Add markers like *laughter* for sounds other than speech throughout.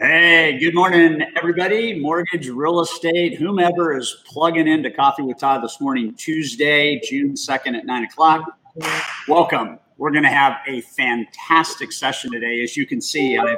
Hey, good morning, everybody. Mortgage, real estate, whomever is plugging into Coffee with Todd this morning, Tuesday, June 2nd at 9 o'clock. Welcome. We're going to have a fantastic session today. As you can see, I've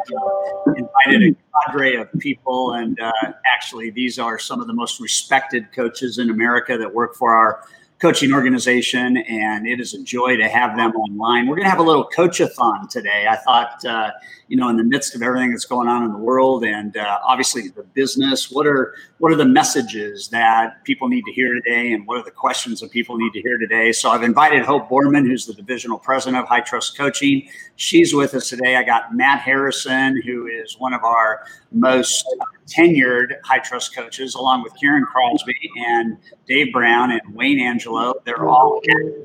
invited a cadre of people, and uh, actually, these are some of the most respected coaches in America that work for our coaching organization, and it is a joy to have them online. We're going to have a little coachathon today. I thought, uh, you know, in the midst of everything that's going on in the world, and uh, obviously the business, what are what are the messages that people need to hear today, and what are the questions that people need to hear today? So I've invited Hope Borman, who's the divisional president of High Trust Coaching. She's with us today. I got Matt Harrison, who is one of our most tenured high trust coaches, along with Karen Crosby and Dave Brown and Wayne Angelo. They're all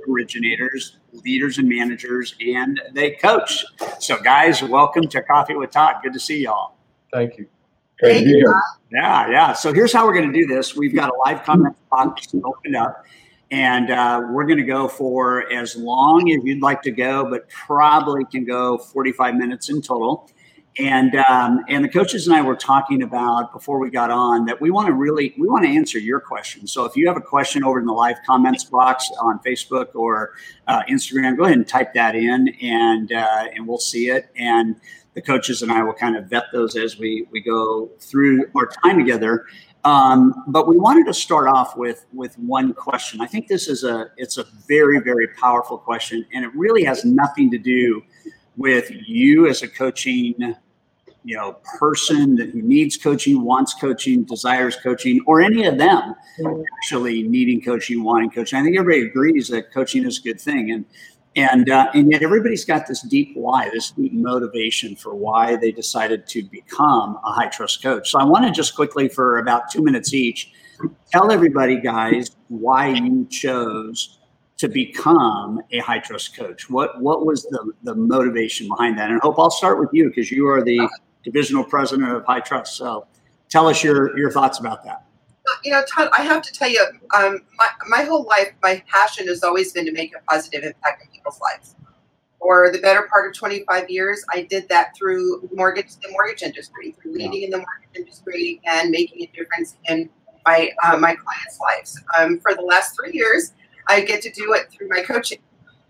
originators, leaders, and managers, and they coach. So, guys, welcome to Coffee with Todd. Good to see y'all. Thank you. Great to be here. Yeah, yeah. So here's how we're going to do this. We've got a live comment box opened up, and uh, we're going to go for as long as you'd like to go, but probably can go 45 minutes in total. And um, and the coaches and I were talking about before we got on that we want to really we want to answer your questions. So if you have a question over in the live comments box on Facebook or uh, Instagram, go ahead and type that in, and uh, and we'll see it. And the coaches and I will kind of vet those as we we go through our time together. Um, but we wanted to start off with with one question. I think this is a it's a very very powerful question, and it really has nothing to do with you as a coaching you know person that who needs coaching wants coaching desires coaching or any of them actually needing coaching wanting coaching. I think everybody agrees that coaching is a good thing and and uh, and yet everybody's got this deep why this deep motivation for why they decided to become a high trust coach. So i want to just quickly for about two minutes each tell everybody guys why you chose to become a high trust coach what what was the the motivation behind that and I hope i'll start with you because you are the divisional president of High Trust. So tell us your, your thoughts about that. You know, Todd, I have to tell you, um, my, my whole life, my passion has always been to make a positive impact in people's lives. For the better part of 25 years, I did that through mortgage, the mortgage industry, through leading yeah. in the mortgage industry and making a difference in my uh, my clients' lives. Um, for the last three years, I get to do it through my coaching,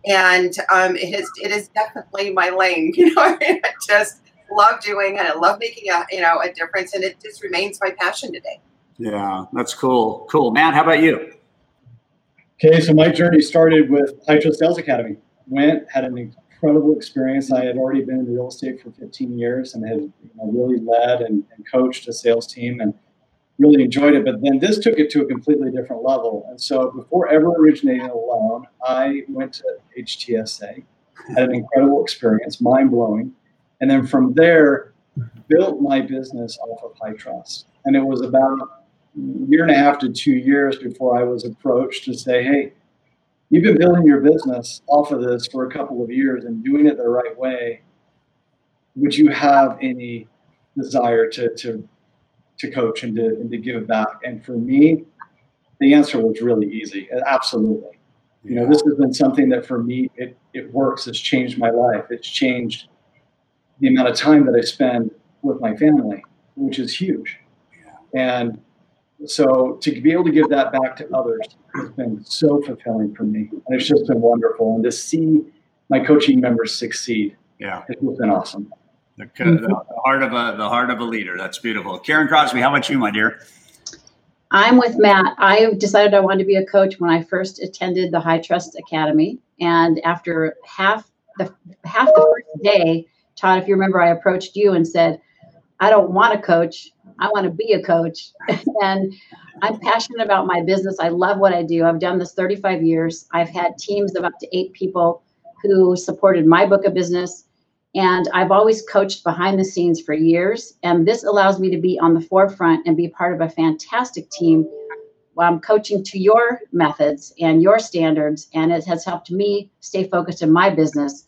and um, it is it is definitely my lane. *laughs* You know, I, mean, I just love doing and I love making a you know a difference, and it just remains my passion today. Yeah, that's cool. Cool, Matt. How about you? Okay, so my journey started with High Trust Sales Academy. Went, had an incredible experience. I had already been in real estate for 15 years and had you know, really led and, and coached a sales team and really enjoyed it. But then this took it to a completely different level. And so before ever originating a loan, I went to HTSA, had an incredible experience, mind blowing. And then from there, built my business off of high trust. And it was about a year and a half to two years before I was approached to say, hey, you've been building your business off of this for a couple of years and doing it the right way. Would you have any desire to, to, to coach and to, and to give back? And for me, the answer was really easy. Absolutely. You know, this has been something that for me, it, it works. It's changed my life. It's changed the amount of time that I spend with my family, which is huge. And so to be able to give that back to others has been so fulfilling for me. And it's just been wonderful. And to see my coaching members succeed, yeah, it's been awesome. The, mm-hmm. the, heart of a the heart of a leader. That's beautiful. Karen Crosby, how about you, my dear? I'm with Matt. I decided I wanted to be a coach when I first attended the High Trust Academy, and after half the half the first day, Todd, if you remember, I approached you and said, I don't want to coach. I want to be a coach. *laughs* and I'm passionate about my business. I love what I do. I've done this 35 years. I've had teams of up to eight people who supported my book of business. And I've always coached behind the scenes for years. And this allows me to be on the forefront and be part of a fantastic team While I'm coaching to your methods and your standards, and it has helped me stay focused in my business.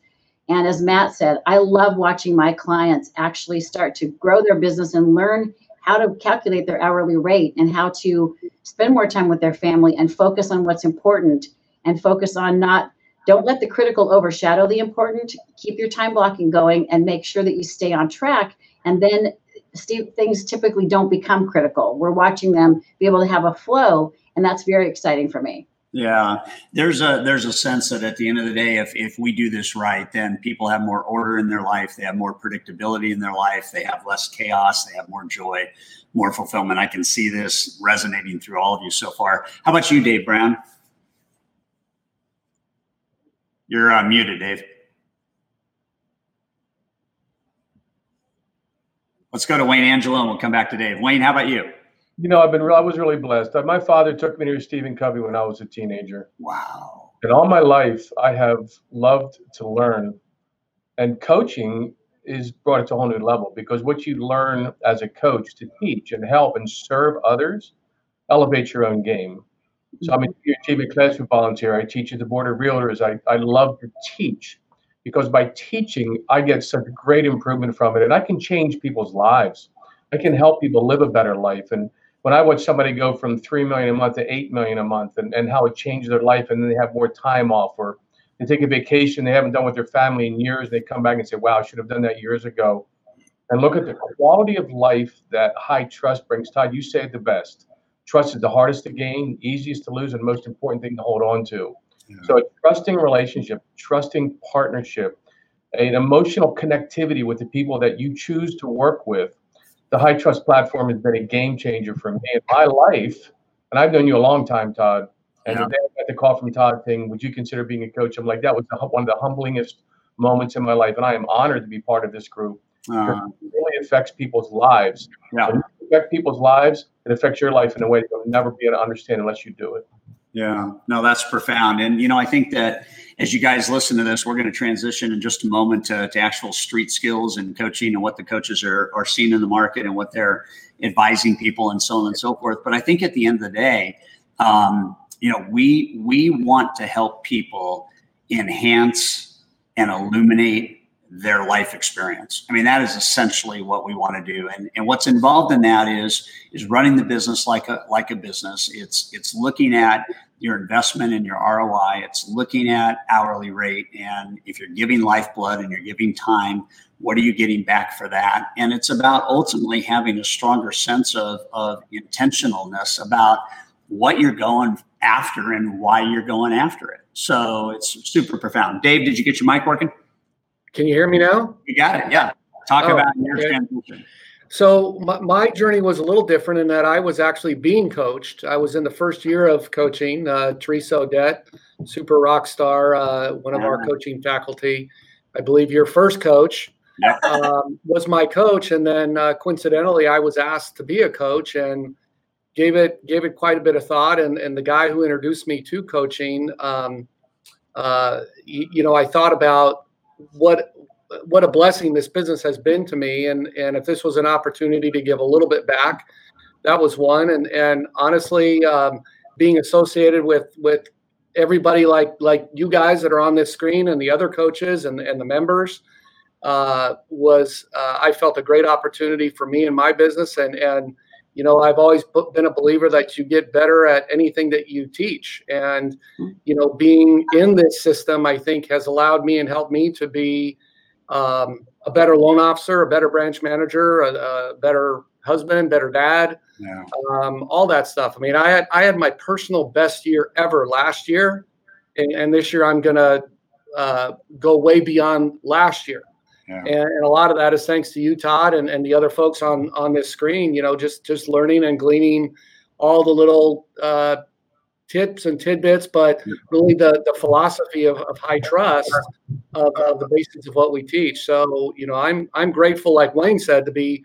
And as Matt said, I love watching my clients actually start to grow their business and learn how to calculate their hourly rate and how to spend more time with their family and focus on what's important and focus on not don't let the critical overshadow the important keep your time blocking going and make sure that you stay on track and then things typically don't become critical we're watching them be able to have a flow and that's very exciting for me yeah, there's a there's a sense that at the end of the day, if if we do this right, then people have more order in their life, they have more predictability in their life, they have less chaos, they have more joy, more fulfillment. I can see this resonating through all of you so far. How about you, Dave Brown? You're uh, muted, Dave. Let's go to Wayne Angelo and we'll come back to Dave. Wayne, how about you? You know, I've been I was really blessed. My father took me to Stephen Covey when I was a teenager. Wow. And all my life, I have loved to learn, and coaching is brought it to a whole new level because what you learn as a coach to teach and help and serve others elevates your own game. So I'm a achievement classroom volunteer. I teach at the Board of Realtors. I, I love to teach because by teaching, I get such great improvement from it, and I can change people's lives. I can help people live a better life. And when I watch somebody go from three million a month to eight million a month, and, and how it changed their life, and then they have more time off, or they take a vacation they haven't done with their family in years, they come back and say, "Wow, I should have done that years ago." And look at the quality of life that high trust brings. Todd, you say it the best. Trust is the hardest to gain, easiest to lose, and most important thing to hold on to. Yeah. So, a trusting relationship, trusting partnership, an emotional connectivity with the people that you choose to work with the high trust platform has been a game changer for me in my life. And I've known you a long time, Todd. And yeah. the day I got the call from Todd saying, Would you consider being a coach? I'm like, That was the, one of the humblingest moments in my life. And I am honored to be part of this group. Uh, it really affects people's lives. Yeah. Affect people's lives, it affects your life in a way that you'll never be able to understand unless you do it. Yeah, no, that's profound. And, you know, I think that as you guys listen to this, we're going to transition in just a moment to, to actual street skills and coaching and what the coaches are, are seeing in the market and what they're advising people and so on and so forth. But I think at the end of the day, um, you know, we, we want to help people enhance and illuminate their life experience. I mean, that is essentially what we want to do. And, and what's involved in that is is running the business like a like a business. It's it's looking at your investment and your ROI. It's looking at hourly rate. And if you're giving lifeblood and you're giving time, what are you getting back for that? And it's about ultimately having a stronger sense of, of intentionalness about what you're going after and why you're going after it. So it's super profound. Dave, did you get your mic working? Can you hear me now? You got it. Yeah. Talk oh, about your okay. transition. So my, my, journey was a little different in that I was actually being coached. I was in the first year of coaching. Uh, Teresa Odette, super rock star, uh, one of our coaching faculty. I believe your first coach um, was my coach, and then uh, coincidentally, I was asked to be a coach and gave it gave it quite a bit of thought. And and the guy who introduced me to coaching, um, uh, you, you know, I thought about what what a blessing this business has been to me. And and if this was an opportunity to give a little bit back that was one. And and honestly um, being associated with with everybody like like you guys that are on this screen and the other coaches and and the members uh, was uh, I felt a great opportunity for me and my business. And and you know i've always been a believer that you get better at anything that you teach and hmm. you know being in this system i think has allowed me and helped me to be um, a better loan officer a better branch manager a, a better husband better dad yeah. um, all that stuff i mean i had i had my personal best year ever last year and, and this year i'm gonna uh, go way beyond last year yeah. And, and, a lot of that is thanks to you, Todd, and, and the other folks on on this screen. You know, just just learning and gleaning all the little uh, tips and tidbits, but really the the philosophy of, of high trust of, of, the basis of what we teach. So, you know, I'm I'm grateful, like Wayne said, to be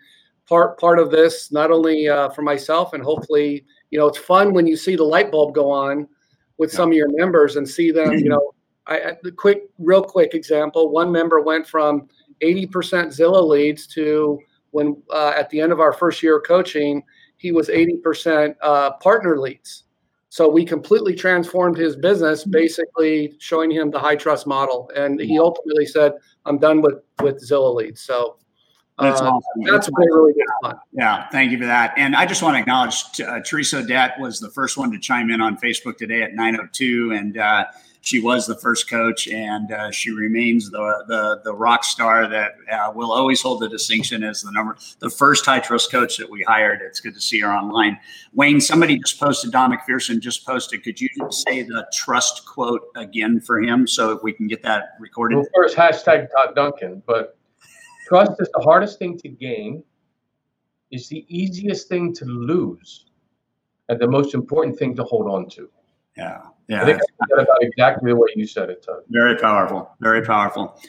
part part of this, not only uh, for myself and hopefully, you know, it's fun when you see the light bulb go on with some of your members and see them, you *clears throat* know. I, the quick, real quick example. One member went from 80% Zillow leads to when uh, at the end of our first year of coaching, he was 80% uh, partner leads. So we completely transformed his business, basically showing him the high trust model. And he ultimately said, I'm done with, with Zillow leads. So that's uh, awesome. That's really, really good fun. Yeah, thank you for that. And I just want to acknowledge uh, Teresa Odette was the first one to chime in on Facebook today at 902. And uh, she was the first coach, and uh, she remains the the the rock star that uh, will always hold the distinction as the number the first high trust coach that we hired. It's good to see her online. Wayne, somebody just posted. Don McPherson just posted. Could you say the trust quote again for him so we can get that recorded? Well, first hashtag Todd Duncan, but trust is the hardest thing to gain. It's the easiest thing to lose, and the most important thing to hold on to. Yeah. Yeah. I think I said about exactly the way you said it, Todd. Very powerful. Very powerful.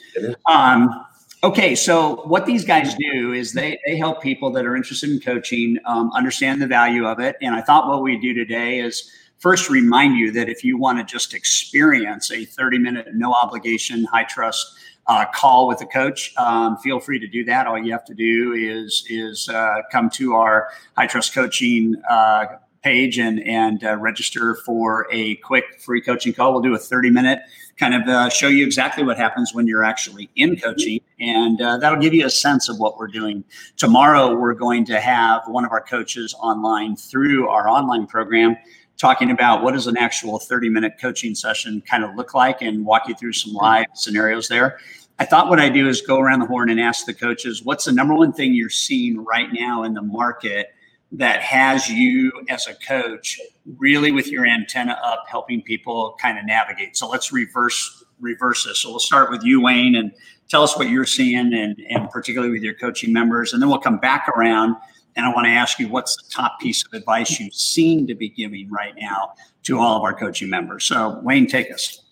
Um, okay. So what these guys do is they, they help people that are interested in coaching um, understand the value of it. And I thought what we do today is first remind you that if you want to just experience a 30 minute, no obligation, high trust uh, call with a coach, um, feel free to do that. All you have to do is is uh, come to our high trust coaching uh, page and and uh, register for a quick free coaching call. We'll do a 30 minute kind of uh, show you exactly what happens when you're actually in coaching, and uh, that'll give you a sense of what we're doing. Tomorrow, we're going to have one of our coaches online through our online program. Talking about what does an actual 30 minute coaching session kind of look like and walk you through some live scenarios there. I thought what I'd do is go around the horn and ask the coaches, what's the number one thing you're seeing right now in the market that has you as a coach really with your antenna up helping people kind of navigate. So let's reverse reverse this. So we'll start with you wayne and tell us what you're seeing and, and particularly with your coaching members and then we'll come back around and i want to ask you what's the top piece of advice you seem to be giving right now to all of our coaching members. So wayne take us.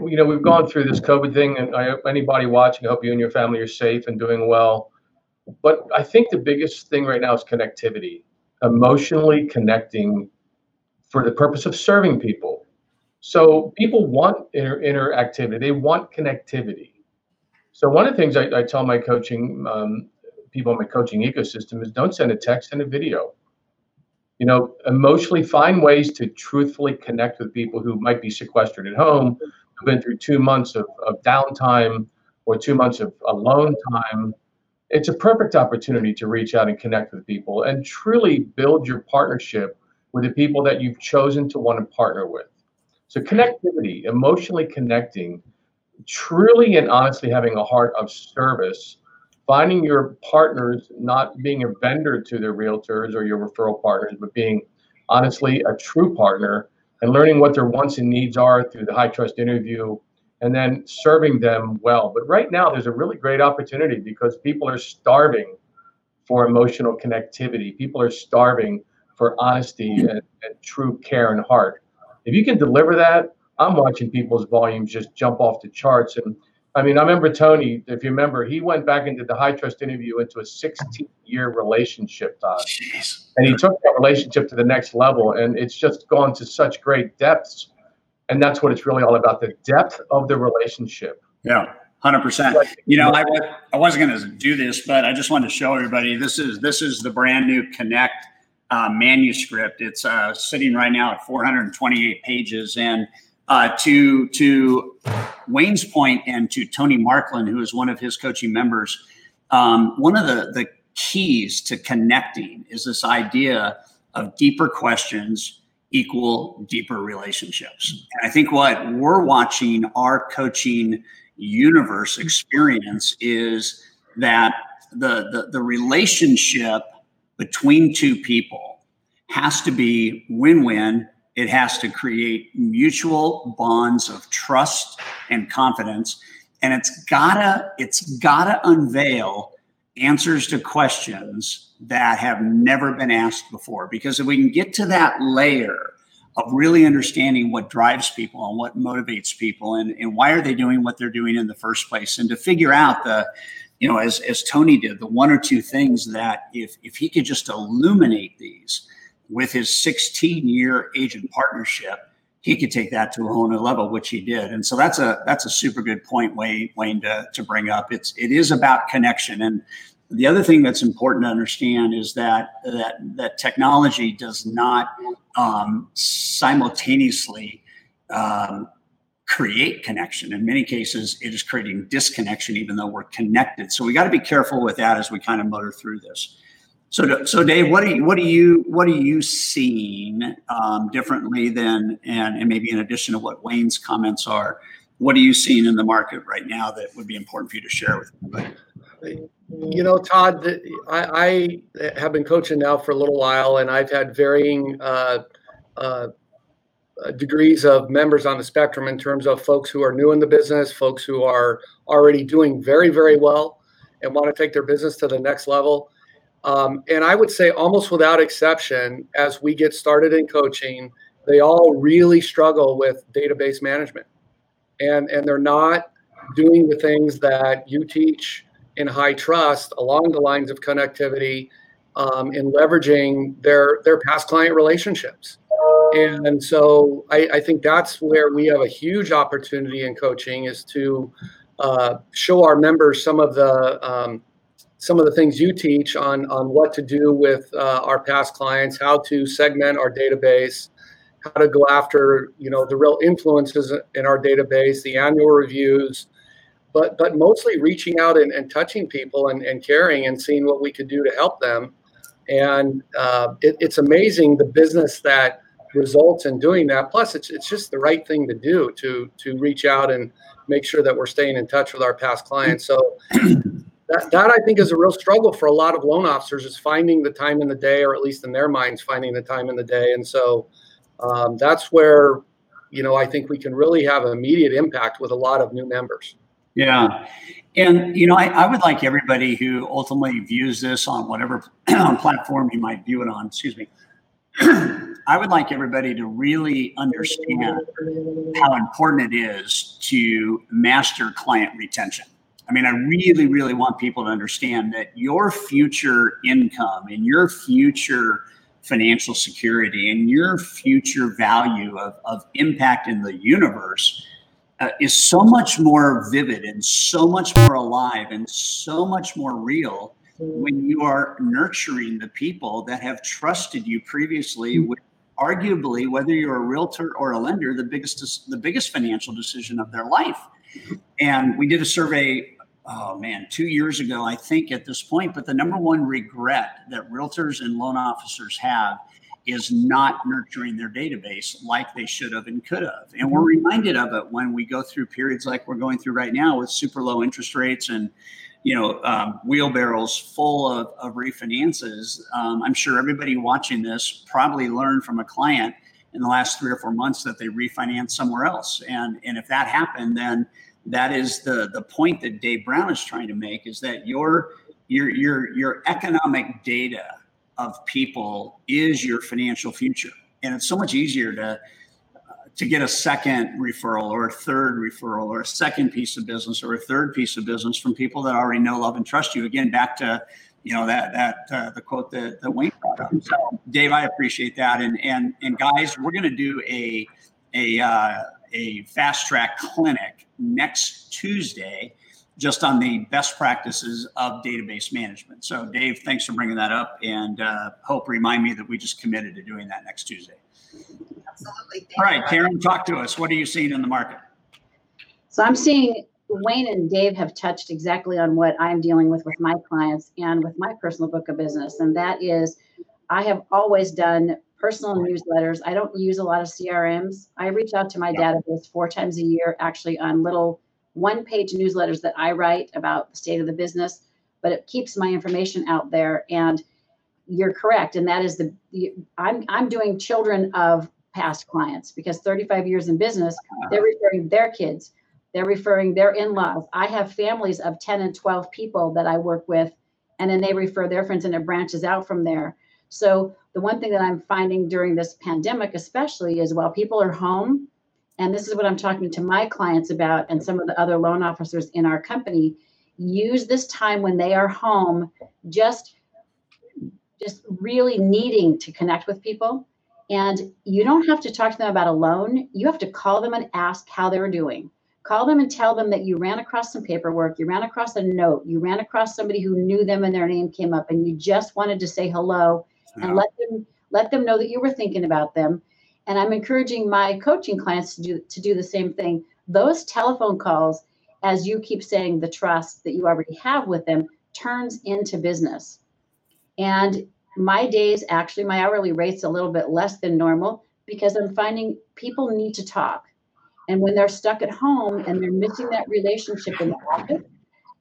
You know we've gone through this covid thing and i anybody watching i hope you and your family are safe and doing well. But i think the biggest thing right now is connectivity emotionally connecting for the purpose of serving people. So people want inter- interactivity, they want connectivity. So one of the things I, I tell my coaching um, people in my coaching ecosystem is don't send a text and a video. You know, emotionally find ways to truthfully connect with people who might be sequestered at home, who've been through two months of, of downtime or two months of alone time it's a perfect opportunity to reach out and connect with people and truly build your partnership with the people that you've chosen to want to partner with. So, connectivity, emotionally connecting, truly and honestly having a heart of service, finding your partners not being a vendor to their realtors or your referral partners, but being honestly a true partner and learning what their wants and needs are through the high trust interview and then serving them well. But right now, there's a really great opportunity because people are starving for emotional connectivity. People are starving for honesty and, and, true care and heart. If you can deliver that, I'm watching people's volumes just jump off the charts. And I mean, I remember Tony, if you remember, he went back and did the high trust interview into a 16 year relationship, Todd. Jeez. And he took that relationship to the next level. And it's just gone to such great depths and that's what it's really all about the depth of the relationship. Yeah 100% you know i, I wasn't going to do this but i just wanted to show everybody this is this is the brand new connect uh, manuscript. It's uh, sitting right now at 428 pages. And uh, to to wayne's point and to tony markland who is one of his coaching members um, one of the the keys to connecting is this idea of deeper questions equal deeper relationships. And I think what we're watching our coaching universe experience is that the, the, the relationship between two people has to be win-win it has to create mutual bonds of trust and confidence and it's gotta it's gotta unveil answers to questions that have never been asked before. Because if we can get to that layer of really understanding what drives people and what motivates people and, and why are they doing what they're doing in the first place, and to figure out the, you know, as, as Tony did, the one or two things that if, if he could just illuminate these with his 16 year agent partnership, he could take that to a whole new level, which he did. And so that's a that's a super good point, Wayne, Wayne to, to bring up. It's it is about connection. And the other thing that's important to understand is that that that technology does not um, simultaneously um, create connection. In many cases, it is creating disconnection, even though we're connected. So we got to be careful with that as we kind of motor through this. So, so Dave, what are you, what are you, what are you seeing um, differently than, and, and maybe in addition to what Wayne's comments are, what are you seeing in the market right now that would be important for you to share with everybody? You know, Todd, I, I, have been coaching now for a little while, and I've had varying uh, uh, degrees of members on the spectrum in terms of folks who are new in the business, folks who are already doing very, very well and want to take their business to the next level. Um, and I would say, almost without exception, as we get started in coaching, they all really struggle with database management. And, and they're not doing the things that you teach in high trust along the lines of connectivity um, in leveraging their their past client relationships. And so I, I, think that's where we have a huge opportunity in coaching is to uh, show our members some of the um, some of the things you teach on on what to do with uh, our past clients, how to segment our database, how to go after you know the real influences in our database, the annual reviews, but but mostly reaching out and, and touching people and, and caring and seeing what we could do to help them. And uh, it, it's amazing the business that results in doing that. Plus, it's it's just the right thing to do to to reach out and make sure that we're staying in touch with our past clients. So. That, that I think is a real struggle for a lot of loan officers is finding the time in the day, or at least in their minds, finding the time in the day. And so um, that's where, you know, I think we can really have an immediate impact with a lot of new members. Yeah. And, you know, I, I, would like everybody who ultimately views this on whatever *clears throat* platform you might view it on, excuse me, *clears throat* I would like everybody to really understand how important it is to master client retention. I mean, I really, really want people to understand that your future income and your future financial security and your future value of, of impact in the universe uh, is so much more vivid and so much more alive and so much more real when you are nurturing the people that have trusted you previously with arguably whether you're a realtor or a lender the biggest the biggest financial decision of their life. And we did a survey oh man two years ago i think at this point but the number one regret that realtors and loan officers have is not nurturing their database like they should have and could have. And we're mm-hmm. reminded of it when we go through periods like we're going through right now with super low interest rates and you know um, wheelbarrows full of, of refinances. Um, I'm sure everybody watching this probably learned from a client in the last three or four months that they refinanced somewhere else. And and if that happened, then that is the the point that Dave Brown is trying to make is that your your your your economic data of people is your financial future. And it's so much easier to to get a second referral or a third referral or a second piece of business or a third piece of business from people that already know, love, and trust you. Again, back to you know that that uh, the quote that, that Wayne brought up. So, Dave, I appreciate that. And and and guys, we're going to do a a uh, a fast track clinic next Tuesday just on the best practices of database management. So, Dave, thanks for bringing that up, and uh, Hope remind me that we just committed to doing that next Tuesday. Absolutely. Thank All right, Karen, talk to us. What are you seeing in the market? So, I'm seeing Wayne and Dave have touched exactly on what I'm dealing with with my clients and with my personal book of business, and that is I have always done personal newsletters. I don't use a lot of CRMs. I reach out to my database four times a year, actually, on little one page newsletters that I write about the state of the business, but it keeps my information out there. And you're correct. And that is the, I'm, I'm doing children of past clients because 35 years in business, they're referring their kids, they're referring their in laws. I have families of 10 and 12 people that I work with, and then they refer their friends and it branches out from there. So, the one thing that I'm finding during this pandemic, especially, is while people are home, and this is what I'm talking to my clients about and some of the other loan officers in our company, use this time when they are home just just really needing to connect with people. And you don't have to talk to them about a loan. You have to call them and ask how they're doing. Call them and tell them that you ran across some paperwork, you ran across a note, you ran across somebody who knew them and their name came up, and you just wanted to say hello and let them let them know that you were thinking about them. And I'm encouraging my coaching clients to do to do the same thing. Those telephone calls, as you keep saying, the trust that you already have with them turns into business. And my days, actually, my hourly rate's a little bit less than normal because I'm finding people need to talk. And when they're stuck at home and they're missing that relationship in the office,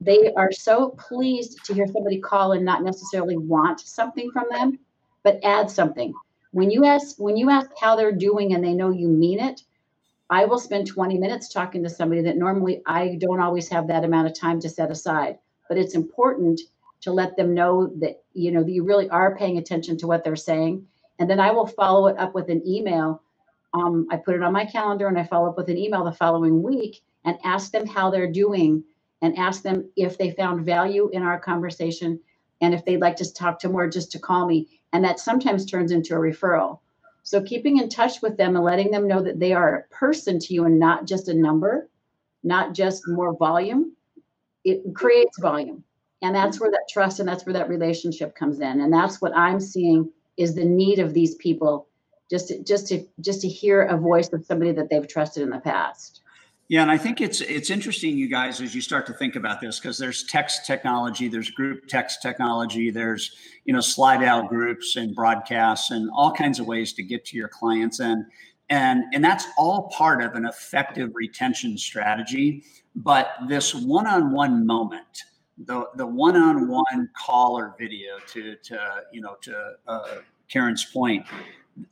they are so pleased to hear somebody call and not necessarily want something from them, but add something. When you ask when you ask how they're doing and they know you mean it, I will spend 20 minutes talking to somebody that normally I don't always have that amount of time to set aside. But it's important to let them know that you know that you really are paying attention to what they're saying. And then I will follow it up with an email um, I put it on my calendar and I follow up with an email the following week and ask them how they're doing and ask them if they found value in our conversation and if they'd like to talk to more just to call me. And that sometimes turns into a referral. So keeping in touch with them and letting them know that they are a person to you and not just a number, not just more volume, it creates volume. And that's where that trust and that's where that relationship comes in. And that's what I'm seeing is the need of these people just to, just to just to hear a voice of somebody that they've trusted in the past. Yeah, and I think it's it's interesting, you guys, as you start to think about this, because there's text technology, there's group text technology, there's you know slide out groups and broadcasts and all kinds of ways to get to your clients, and and and that's all part of an effective retention strategy. But this one-on-one moment, the the one-on-one call or video, to to you know to uh, Karen's point,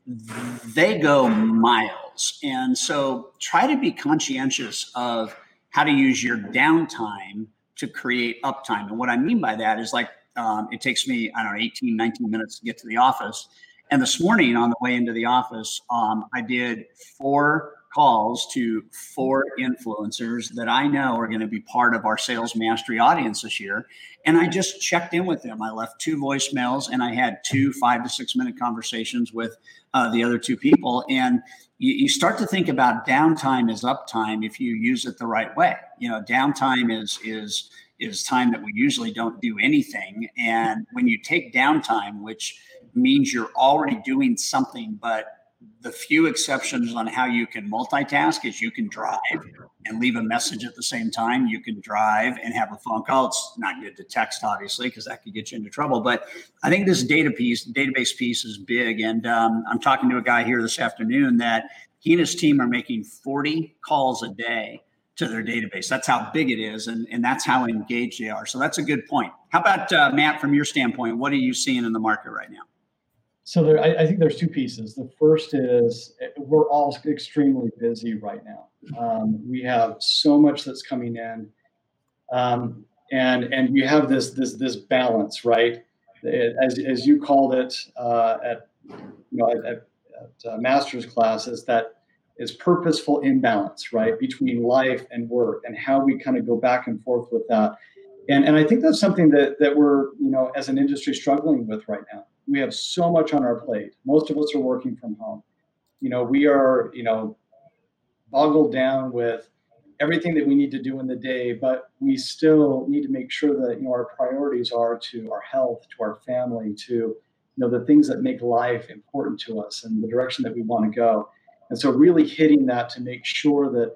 they go miles. And so try to be conscientious of how to use your downtime to create uptime. And what I mean by that is like um, it takes me, I don't know, 18, 19 minutes to get to the office. And this morning on the way into the office, um, I did four calls to four influencers that I know are going to be part of our sales mastery audience this year. And I just checked in with them. I left two voicemails and I had two five to six minute conversations with uh, the other two people. And you, you start to think about downtime as uptime if you use it the right way. You know, downtime is, is, is time that we usually don't do anything. And when you take downtime, which means you're already doing something, but the few exceptions on how you can multitask is you can drive and leave a message at the same time. You can drive and have a phone call. It's not good to text, obviously, because that could get you into trouble. But I think this data piece, database piece, is big. And um, I'm talking to a guy here this afternoon that he and his team are making 40 calls a day to their database. That's how big it is, and, and that's how engaged they are. So that's a good point. How about uh, Matt, from your standpoint? What are you seeing in the market right now? So there, I, I, think there's two pieces. The first is we're all extremely busy right now. Um, we have so much that's coming in, um, and and you have this this this balance, right? As, as you called it uh, at you know at, at, uh, master's classes, that is purposeful imbalance, right, between life and work, and how we kind of go back and forth with that. And and I think that's something that that we're you know as an industry struggling with right now we have so much on our plate. Most of us are working from home. You know, we are, you know, boggled down with everything that we need to do in the day, but we still need to make sure that, you know, our priorities are to our health, to our family, to, you know, the things that make life important to us and the direction that we want to go. And so really hitting that to make sure that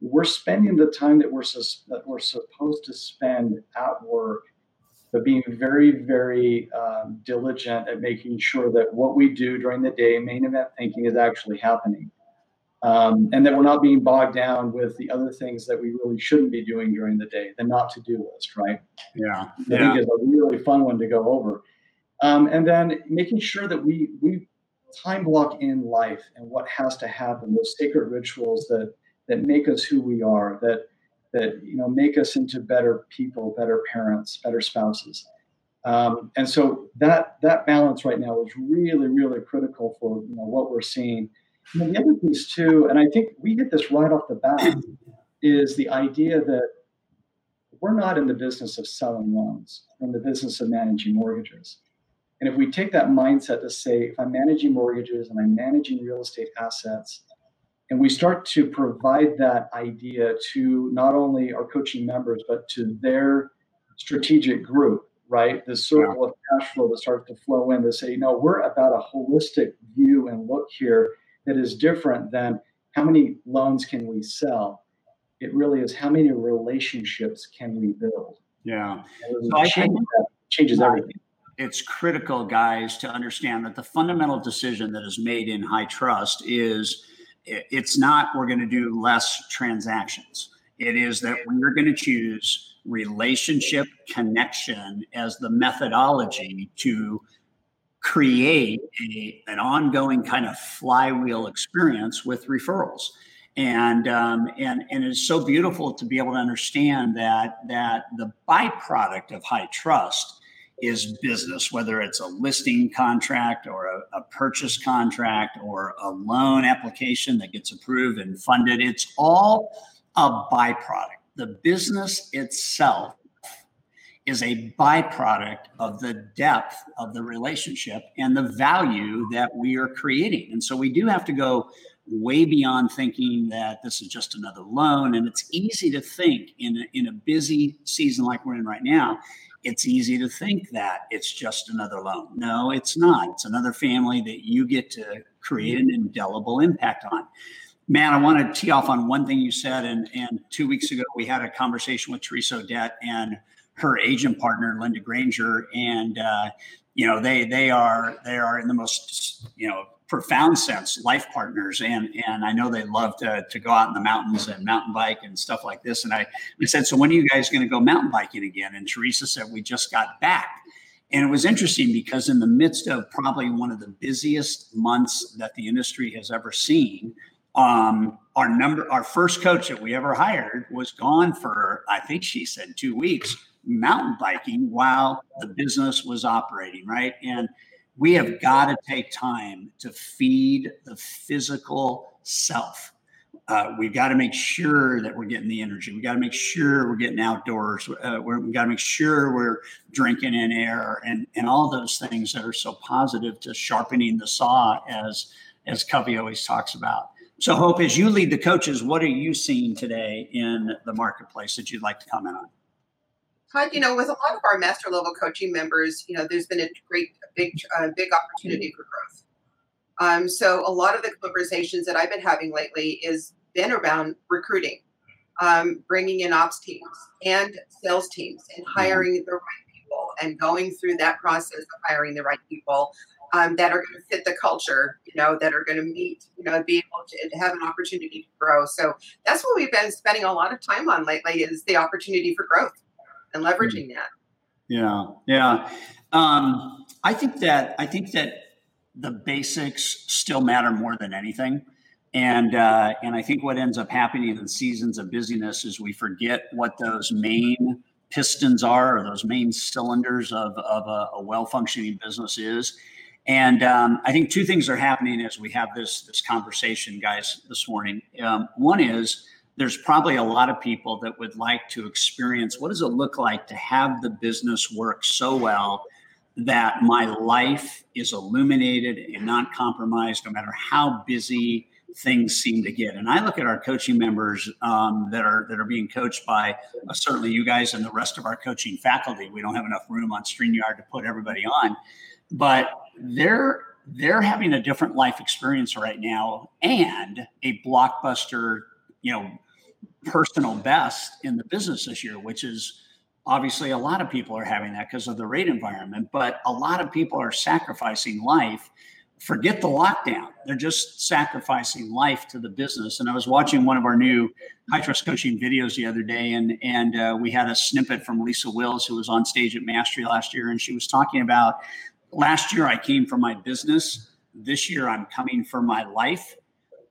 we're spending the time that we're, that we're supposed to spend at work but being very, very um, diligent at making sure that what we do during the day, main event thinking, is actually happening. Um, and that we're not being bogged down with the other things that we really shouldn't be doing during the day, the not to do list, right? Yeah. I think is a really fun one to go over. Um, and then making sure that we, we time block in life and what has to happen, those sacred rituals that, that make us who we are, that that you know make us into better people, better parents, better spouses. Um, and so that that balance right now is really really critical for you know what we're seeing. And the other piece too, and I think we hit this right off the bat, is the idea that we're not in the business of selling loans, we're in the business of managing mortgages. And if we take that mindset to say, if I'm managing mortgages and I'm managing real estate assets, And we start to provide that idea to not only our coaching members, but to their strategic group, right? The circle yeah. of cash flow that starts to flow in to say, you know, we're about a holistic view and look here that is different than how many loans can we sell? It really is how many relationships can we build? Yeah. So I think that changes everything. It's critical, guys, to understand that the fundamental decision that is made in high trust is it's not we're going to do less transactions. It is that we're going to choose relationship connection as the methodology to create a, an ongoing kind of flywheel experience with referrals and um, and and it's so beautiful to be able to understand that that the byproduct of high trust is business, whether it's a listing contract or a, a, purchase contract or a loan application that gets approved and funded. It's all a byproduct. The business itself is a byproduct of the depth of the relationship and the value that we are creating. And so we do have to go way beyond thinking that this is just another loan. And it's easy to think in a, in a busy season like we're in right now, it's easy to think that it's just another loan. No, it's not. It's another family that you get to create an indelible impact on. Man, I want to tee off on one thing you said. And, and two weeks ago, we had a conversation with Teresa Odette and her agent partner, Linda Granger. And, uh, you know, they, they are, they are in the most, you know, profound sense life partners and and I know they love to, to go out in the mountains and mountain bike and stuff like this and I, I said so when are you guys going to go mountain biking again and Teresa said we just got back and it was interesting because in the midst of probably one of the busiest months that the industry has ever seen um, our number our first coach that we ever hired was gone for I think she said 2 weeks mountain biking while the business was operating right and we have got to take time to feed the physical self. Uh, we've got to make sure that we're getting the energy. We got to make sure we're getting outdoors. Uh, we got to make sure we're drinking in air and and all those things that are so positive to sharpening the saw, as as Covey always talks about. So, Hope, as you lead the coaches, what are you seeing today in the marketplace that you'd like to comment on? Todd, you know, with a lot of our master level coaching members, you know, there's been a great, a big, uh, big opportunity for growth. Um, so a lot of the conversations that I've been having lately is been around recruiting, um, bringing in ops teams and sales teams, and mm-hmm. hiring the right people, and going through that process of hiring the right people um, that are going to fit the culture, you know, that are going to meet, you know, be able to, have an opportunity to grow. So that's what we've been spending a lot of time on lately is the opportunity for growth and leveraging that. Yeah, yeah. Um, I think that I think that the basics still matter more than anything. And uh, and I think what ends up happening in seasons of busyness is we forget what those main pistons are, or those main cylinders of, of a, a well functioning business is. And um, I think two things are happening as we have this this conversation, guys, this morning. Um, one is there's probably a lot of people that would like to experience what does it look like to have the business work so well that my life is illuminated and not compromised no matter how busy things seem to get. And i look at our coaching members um, that are that are being coached by uh, certainly you guys and the rest of our coaching faculty. We don't have enough room on StreamYard to put everybody on. But they're they're having a different life experience right now and a blockbuster you know personal best in the business this year, which is obviously a lot of people are having that because of the rate environment, but a lot of people are sacrificing life. Forget the lockdown. They're just sacrificing life to the business. And I was watching one of our new high trust coaching videos the other day, and and uh, we had a snippet from Lisa Wills, who was on stage at Mastery last year, and she was talking about last year I came for my business. This year I'm coming for my life.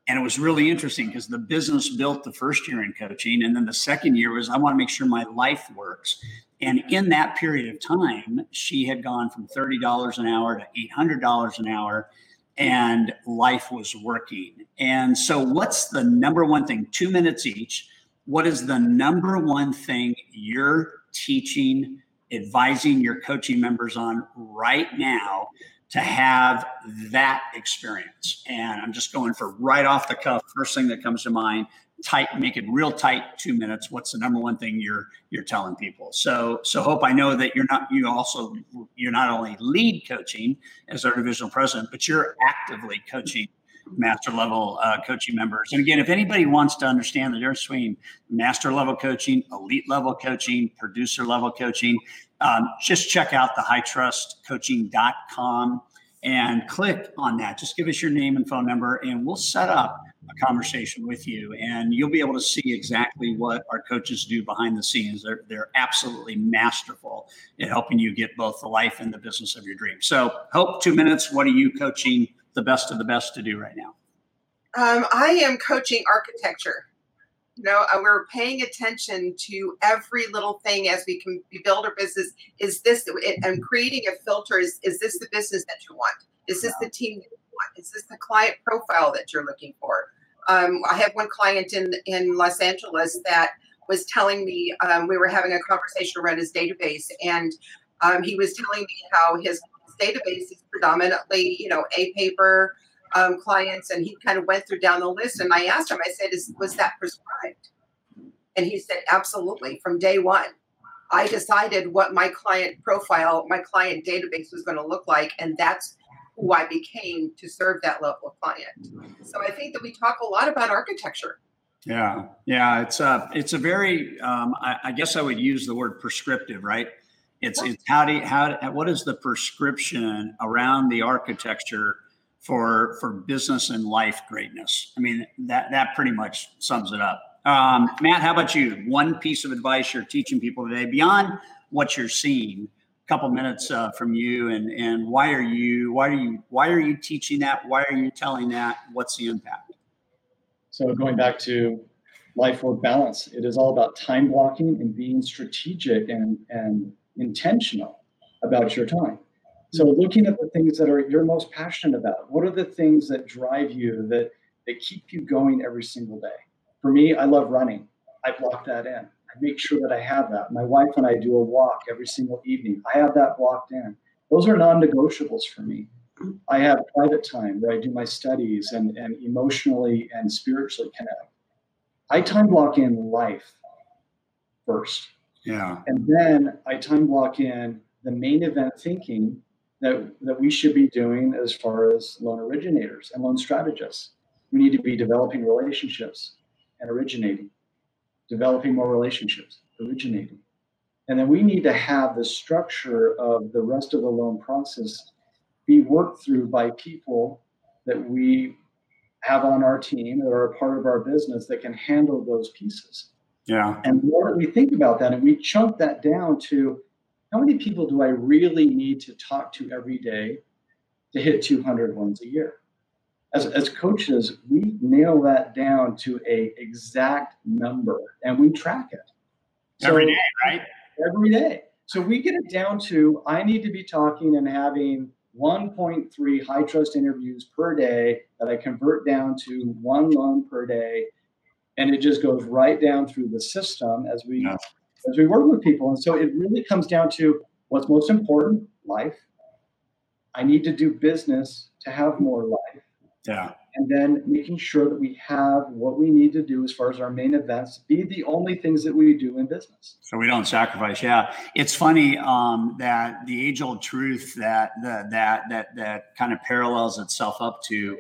And it was really interesting because the business built the first year in coaching and then the second year was i want to make sure my life works. And in that period of time she had gone from $30 an hour to $800 an hour and life was working. And so what's the number one thing? Two minutes each. What is the number one thing you're teaching advising your coaching members on right now to have that experience. And I'm just going for right off the cuff, first thing that comes to mind. Tight, make it real tight. Two minutes. What's the number one thing you're you're telling people? So so hope I know that you're not you also you're not only lead coaching as our divisional president, but you're actively coaching master level uh, coaching members. And again, if anybody wants to understand the difference between master level coaching, elite level coaching, producer level coaching, um, just check out the hightrustcoaching.com and click on that. Just give us your name and phone number, and we'll set up a conversation with you. And you'll be able to see exactly what our coaches do behind the scenes. They're, they're absolutely masterful at helping you get both the life and the business of your dreams. So, Hope, two minutes. What are you coaching the best of the best to do right now? Um, I am coaching architecture. You know, uh, we're paying attention to every little thing as we can build our business. Is this and creating a filter? Is is this the business that you want? Is this the team that you want? Is this the client profile that you're looking for? Um, I have one client in in Los Angeles that was telling me um, we were having a conversation around his database, and um, he was telling me how his database is predominantly, you know, a paper um, clients, and he kind of went through down the list. And I asked him, I said, "Is was that prescribed?" And he said, "Absolutely, from day one." I decided what my client profile, my client database was going to look like, and that's who I became to serve that level of client. So I think that we talk a lot about architecture. Yeah, yeah, it's a it's a very um, I, I, guess I would use the word prescriptive, right? It's it's how do you, how what is the prescription around the architecture for for business and life greatness? I mean that that pretty much sums it up. Um, Matt, how about you? One piece of advice you're teaching people today beyond what you're seeing. A couple minutes uh, from you, and and why are you why are you why are you teaching that? Why are you telling that? What's the impact? So going back to life work balance, it is all about time blocking and being strategic and and intentional about your time. So mm-hmm. looking at the things that are you're most passionate about, what are the things that drive you that that keep you going every single day? For me, I love running. I block that in. I make sure that I have that. My wife and I do a walk every single evening. I have that blocked in. Those are non-negotiables for me. I have private time where I do my studies and, and emotionally and spiritually connect. I time block in life first. Yeah. And then I time block in the main event thinking that, that we should be doing as far as loan originators and loan strategists. We need to be developing relationships and originating, developing more relationships, originating. And then we need to have the structure of the rest of the loan process be worked through by people that we have on our team that are a part of our business that can handle those pieces. Yeah. And more we think about that and we chunk that down to how many people do I really need to talk to every day to hit 200 ones a year? As, as coaches, we nail that down to a exact number and we track it. So, every day, right? Every day. So we get it down to I need to be talking and having 1.3 high trust interviews per day that I convert down to one loan per day and it just goes right down through the system as we yeah. as we work with people. And so it really comes down to what's most important life. I need to do business to have more life. Yeah. And then making sure that we have what we need to do as far as our main events be the only things that we do in business. So we don't sacrifice. Yeah. It's funny um, that the age old truth that the, that that that kind of parallels itself up to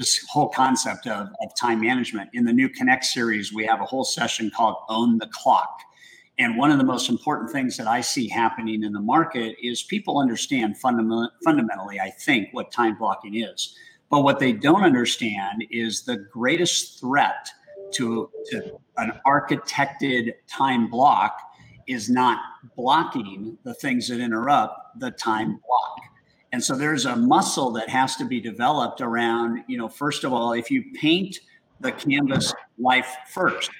this whole concept of, of time management. In the new Connect series, we have a whole session called Own the Clock. And one of the most important things that I see happening in the market is people understand fundament- fundamentally, I think, what time blocking is. But what they don't understand is the greatest threat to, to an architected time block is not blocking the things that interrupt the time block. And so there's a muscle that has to be developed around, you know, first of all, if you paint the canvas life first,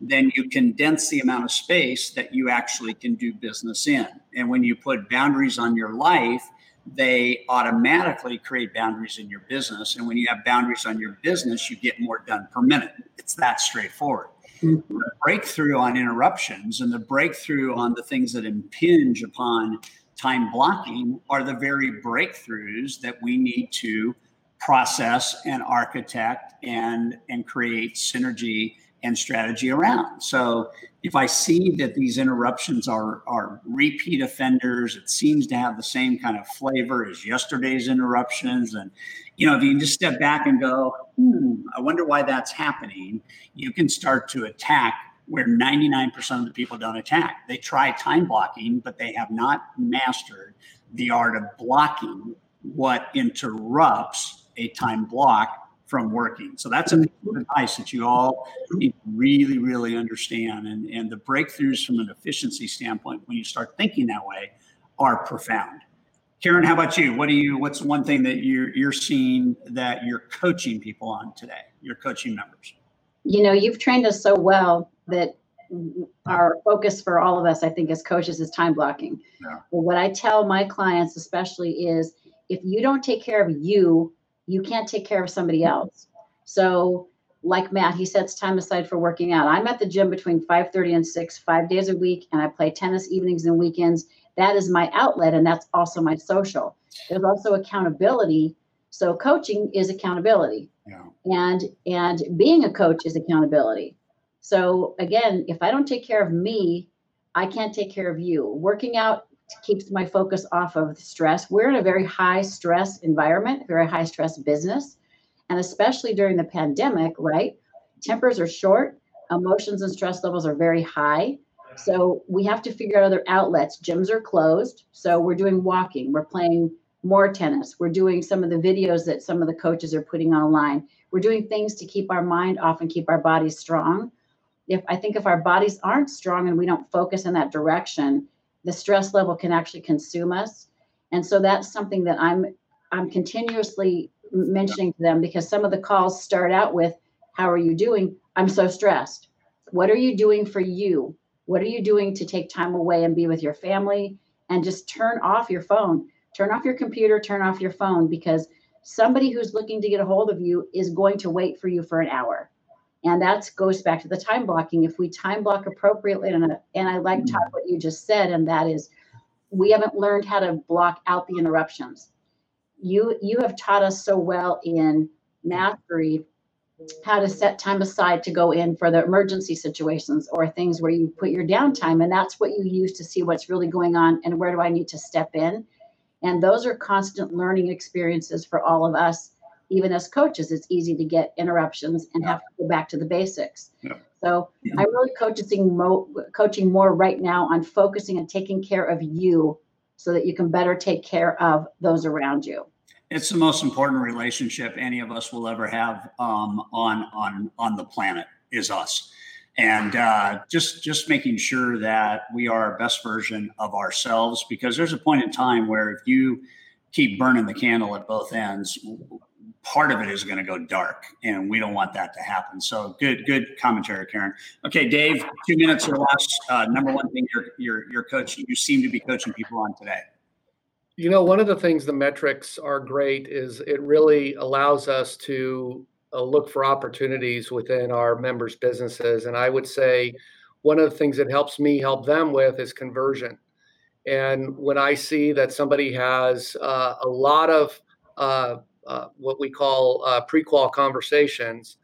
then you condense the amount of space that you actually can do business in. And when you put boundaries on your life, they automatically create boundaries in your business. And when you have boundaries on your business, you get more done per minute. It's that straightforward. Mm-hmm. The breakthrough on interruptions and the breakthrough on the things that impinge upon time blocking are the very breakthroughs that we need to process and architect and and create synergy and strategy around. So if I see that these interruptions are are repeat offenders, it seems to have the same kind of flavor as yesterday's interruptions. And you know, if you can just step back and go, hmm, I wonder why that's happening, you can start to attack where 99% of the people don't attack. They try time blocking, but they have not mastered the art of blocking what interrupts a time block from working. So that's a mm-hmm. advice that you all really, really understand. And, and the breakthroughs from an efficiency standpoint, when you start thinking that way, are profound. Karen, how about you? What do you? What's one thing that you're you're seeing that you're coaching people on today? Your coaching members. You know, you've trained us so well that our focus for all of us, I think, as coaches, is time blocking. Yeah. But what I tell my clients, especially, is if you don't take care of you, you can't take care of somebody else. So, like Matt, he sets time aside for working out. I'm at the gym between 5:30 and 6, five days a week, and I play tennis evenings and weekends. That is my outlet, and that's also my social. There's also accountability. So, coaching is accountability, yeah. and and being a coach is accountability. So, again, if I don't take care of me, I can't take care of you. Working out keeps my focus off of stress. We're in a very high stress environment, very high stress business. And especially during the pandemic, right? Tempers are short, emotions and stress levels are very high. So we have to figure out other outlets. Gyms are closed. So we're doing walking, we're playing more tennis, we're doing some of the videos that some of the coaches are putting online. We're doing things to keep our mind off and keep our bodies strong. If I think if our bodies aren't strong and we don't focus in that direction, the stress level can actually consume us. And so that's something that i'm i'm continuously mentioning to them because some of the calls start out with how are you doing? I'm so stressed. What are you doing for you? What are you doing to take time away and be with your family? And just turn off your phone. Turn off your computer turn off your phone because somebody who's looking to get a hold of you is going to wait for you for an hour and that goes back to the time blocking. If we time block appropriately and, and i like mm-hmm. what you just said and that is we haven't learned how to block out the interruptions. You you have taught us so well in mastery how to set time aside to go in for the emergency situations or things where you put your downtime and that's what you use to see what's really going on and where do i need to step in. And those are constant learning experiences for all of us even as coaches, it's easy to get interruptions and have to go back to the basics. Yeah. So yeah. I'm really coaching, mo- coaching more right now on focusing and taking care of you so that you can better take care of those around you. It's the most important relationship any of us will ever have um, on on on the planet is us, and uh, just just making sure that we are our best version of ourselves. Because there's a point in time where if you keep burning the candle at both ends, part of it is going to go dark and we don't want that to happen. So good good commentary karen. Okay dave two minutes or less. Uh, number one thing you're, you're you're coaching you seem to be coaching people on today. You know one of the things the metrics are great is it really allows us to uh, look for opportunities within our members businesses. And i would say one of the things that helps me help them with is conversion and when i see that somebody has uh, a lot of uh, uh, what we call uh, pre-qual conversations,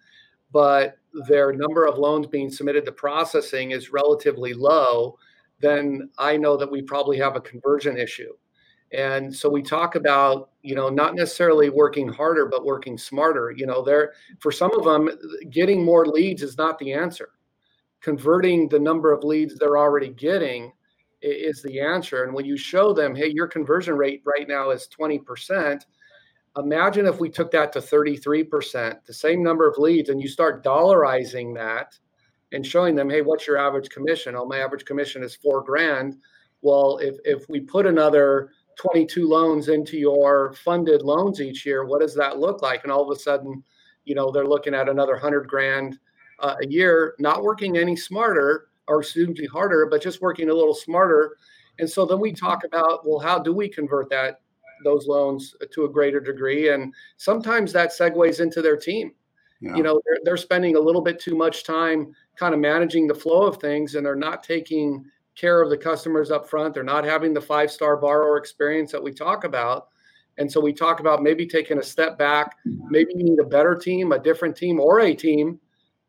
but their number of loans being submitted to processing is relatively low, then I know that we probably have a conversion issue. And so we talk about, you know, not necessarily working harder, but working smarter. You know, there for some of them, getting more leads is not the answer. Converting the number of leads they're already getting is the answer. And when you show them, hey, your conversion rate right now is 20%, Imagine if we took that to 33%, the same number of leads, and you start dollarizing that and showing them, hey, what's your average commission? Oh, my average commission is four grand. Well, if, if we put another 22 loans into your funded loans each year, what does that look like? And all of a sudden, you know, they're looking at another 100 grand uh, a year, not working any smarter or excuse be harder, but just working a little smarter. And so then we mm-hmm. talk about, well, how do we convert that those loans to a greater degree. And sometimes that segues into their team. Yeah. You know, they're, they're spending a little bit too much time kind of managing the flow of things and they're not taking care of the customers up front. They're not having the five star borrower experience that we talk about. And so we talk about maybe taking a step back. Mm-hmm. Maybe you need a better team, a different team, or a team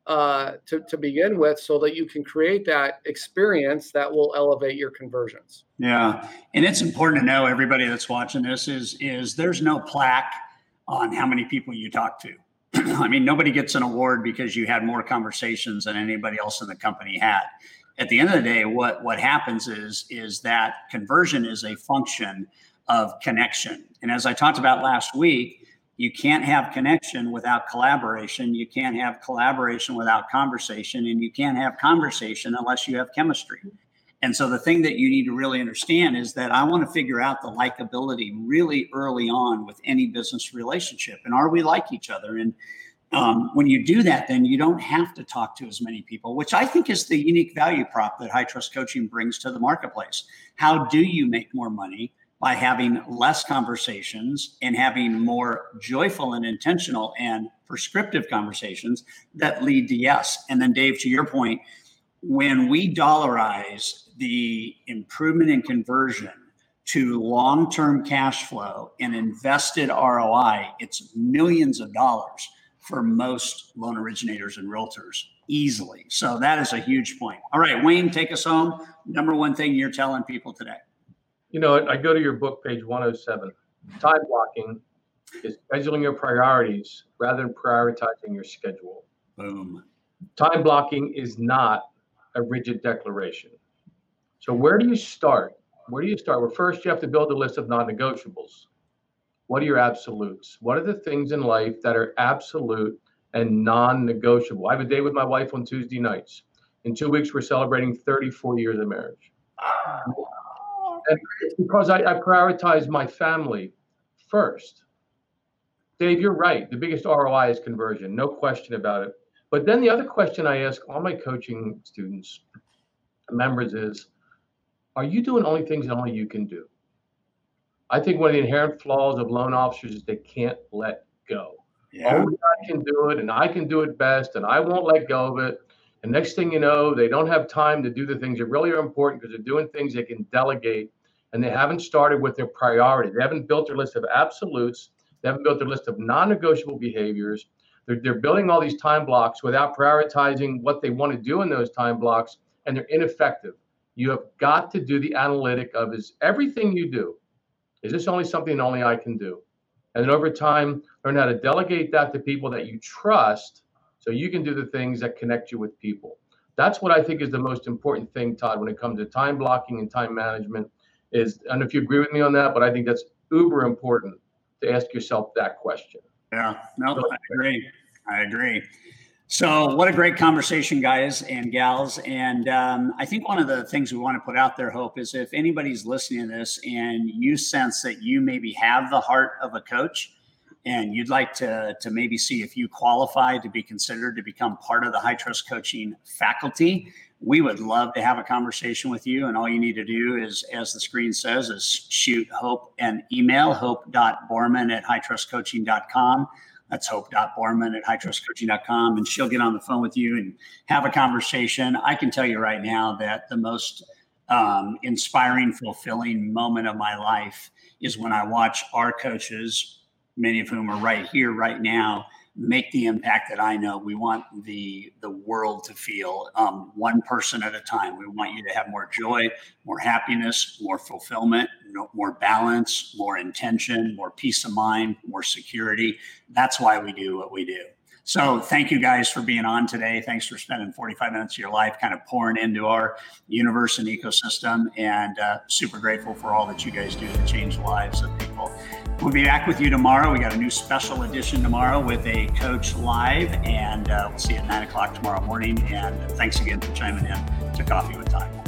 uh, to, to begin with so that you can create that experience that will elevate your conversions. Yeah. And it's important to know everybody that's watching this is is there's no plaque on how many people you talk to. *clears throat* I mean, nobody gets an award because you had more conversations than anybody else in the company had. At the end of the day, what what happens is is that conversion is a function of connection. And as I talked about last week, you can't have connection without collaboration. You can't have collaboration without conversation, and you can't have conversation unless you have chemistry. And so the thing that you need to really understand is that I want to figure out the likability really early on with any business relationship. And are we like each other? And um, when you do that, then you don't have to talk to as many people, which I think is the unique value prop that high trust coaching brings to the marketplace. How do you make more money? By having less conversations and having more joyful and intentional and prescriptive conversations that lead to yes. And then, Dave, to your point, when we dollarize the improvement in conversion to long term cash flow and invested ROI, it's millions of dollars for most loan originators and realtors easily. So that is a huge point. All right, Wayne, take us home. Number one thing you're telling people today. You know, I go to your book, page 107. Time blocking is scheduling your priorities rather than prioritizing your schedule. Boom. Time blocking is not a rigid declaration. So, where do you start? Where do you start? Well, first, you have to build a list of non negotiables. What are your absolutes? What are the things in life that are absolute and non negotiable? I have a day with my wife on Tuesday nights. In two weeks, we're celebrating 34 years of marriage. And it's because I, I prioritize my family first. Dave, you're right. The biggest ROI is conversion, no question about it. But then the other question I ask all my coaching students, members is, are you doing only things that only you can do? I think one of the inherent flaws of loan officers is they can't let go. Yeah. Oh, only I can do it, and I can do it best, and I won't let go of it. And next thing you know, they don't have time to do the things that really are important because they're doing things they can delegate and they haven't started with their priority. They haven't built their list of absolutes. They haven't built their list of non-negotiable behaviors. They're, they're building all these time blocks without prioritizing what they want to do in those time blocks, and they're ineffective. You have got to do the analytic of is everything you do, is this only something only I can do? And then over time, learn how to delegate that to people that you trust so you can do the things that connect you with people. That's what I think is the most important thing, Todd, when it comes to time blocking and time management is I don't know if you agree with me on that, but I think that's uber important to ask yourself that question. Yeah, no, I agree. I agree. So, what a great conversation, guys and gals. And um, I think one of the things we want to put out there, Hope, is if anybody's listening to this and you sense that you maybe have the heart of a coach and you'd like to, to maybe see if you qualify to be considered to become part of the high trust coaching faculty, we would love to have a conversation with you. And all you need to do is, as the screen says, is shoot Hope an email, hope.borman at hightrustcoaching.com. That's hope.borman at hightrustcoaching.com. And she'll get on the phone with you and have a conversation. I can tell you right now that the most um, inspiring, fulfilling moment of my life is when I watch our coaches, many of whom are right here, right now, make the impact that I know we want the the world to feel um, one person at a time. We want you to have more joy, more happiness, more fulfillment, more balance, more intention, more peace of mind, more security. That's why we do what we do. So thank you guys for being on today. Thanks for spending 45 minutes of your life kind of pouring into our universe and ecosystem and uh, super grateful for all that you guys do to change lives of people. We'll be back with you tomorrow. We got a new special edition tomorrow with a coach live and uh, we'll see you at nine o'clock tomorrow morning. And thanks again for chiming in to Coffee with Time.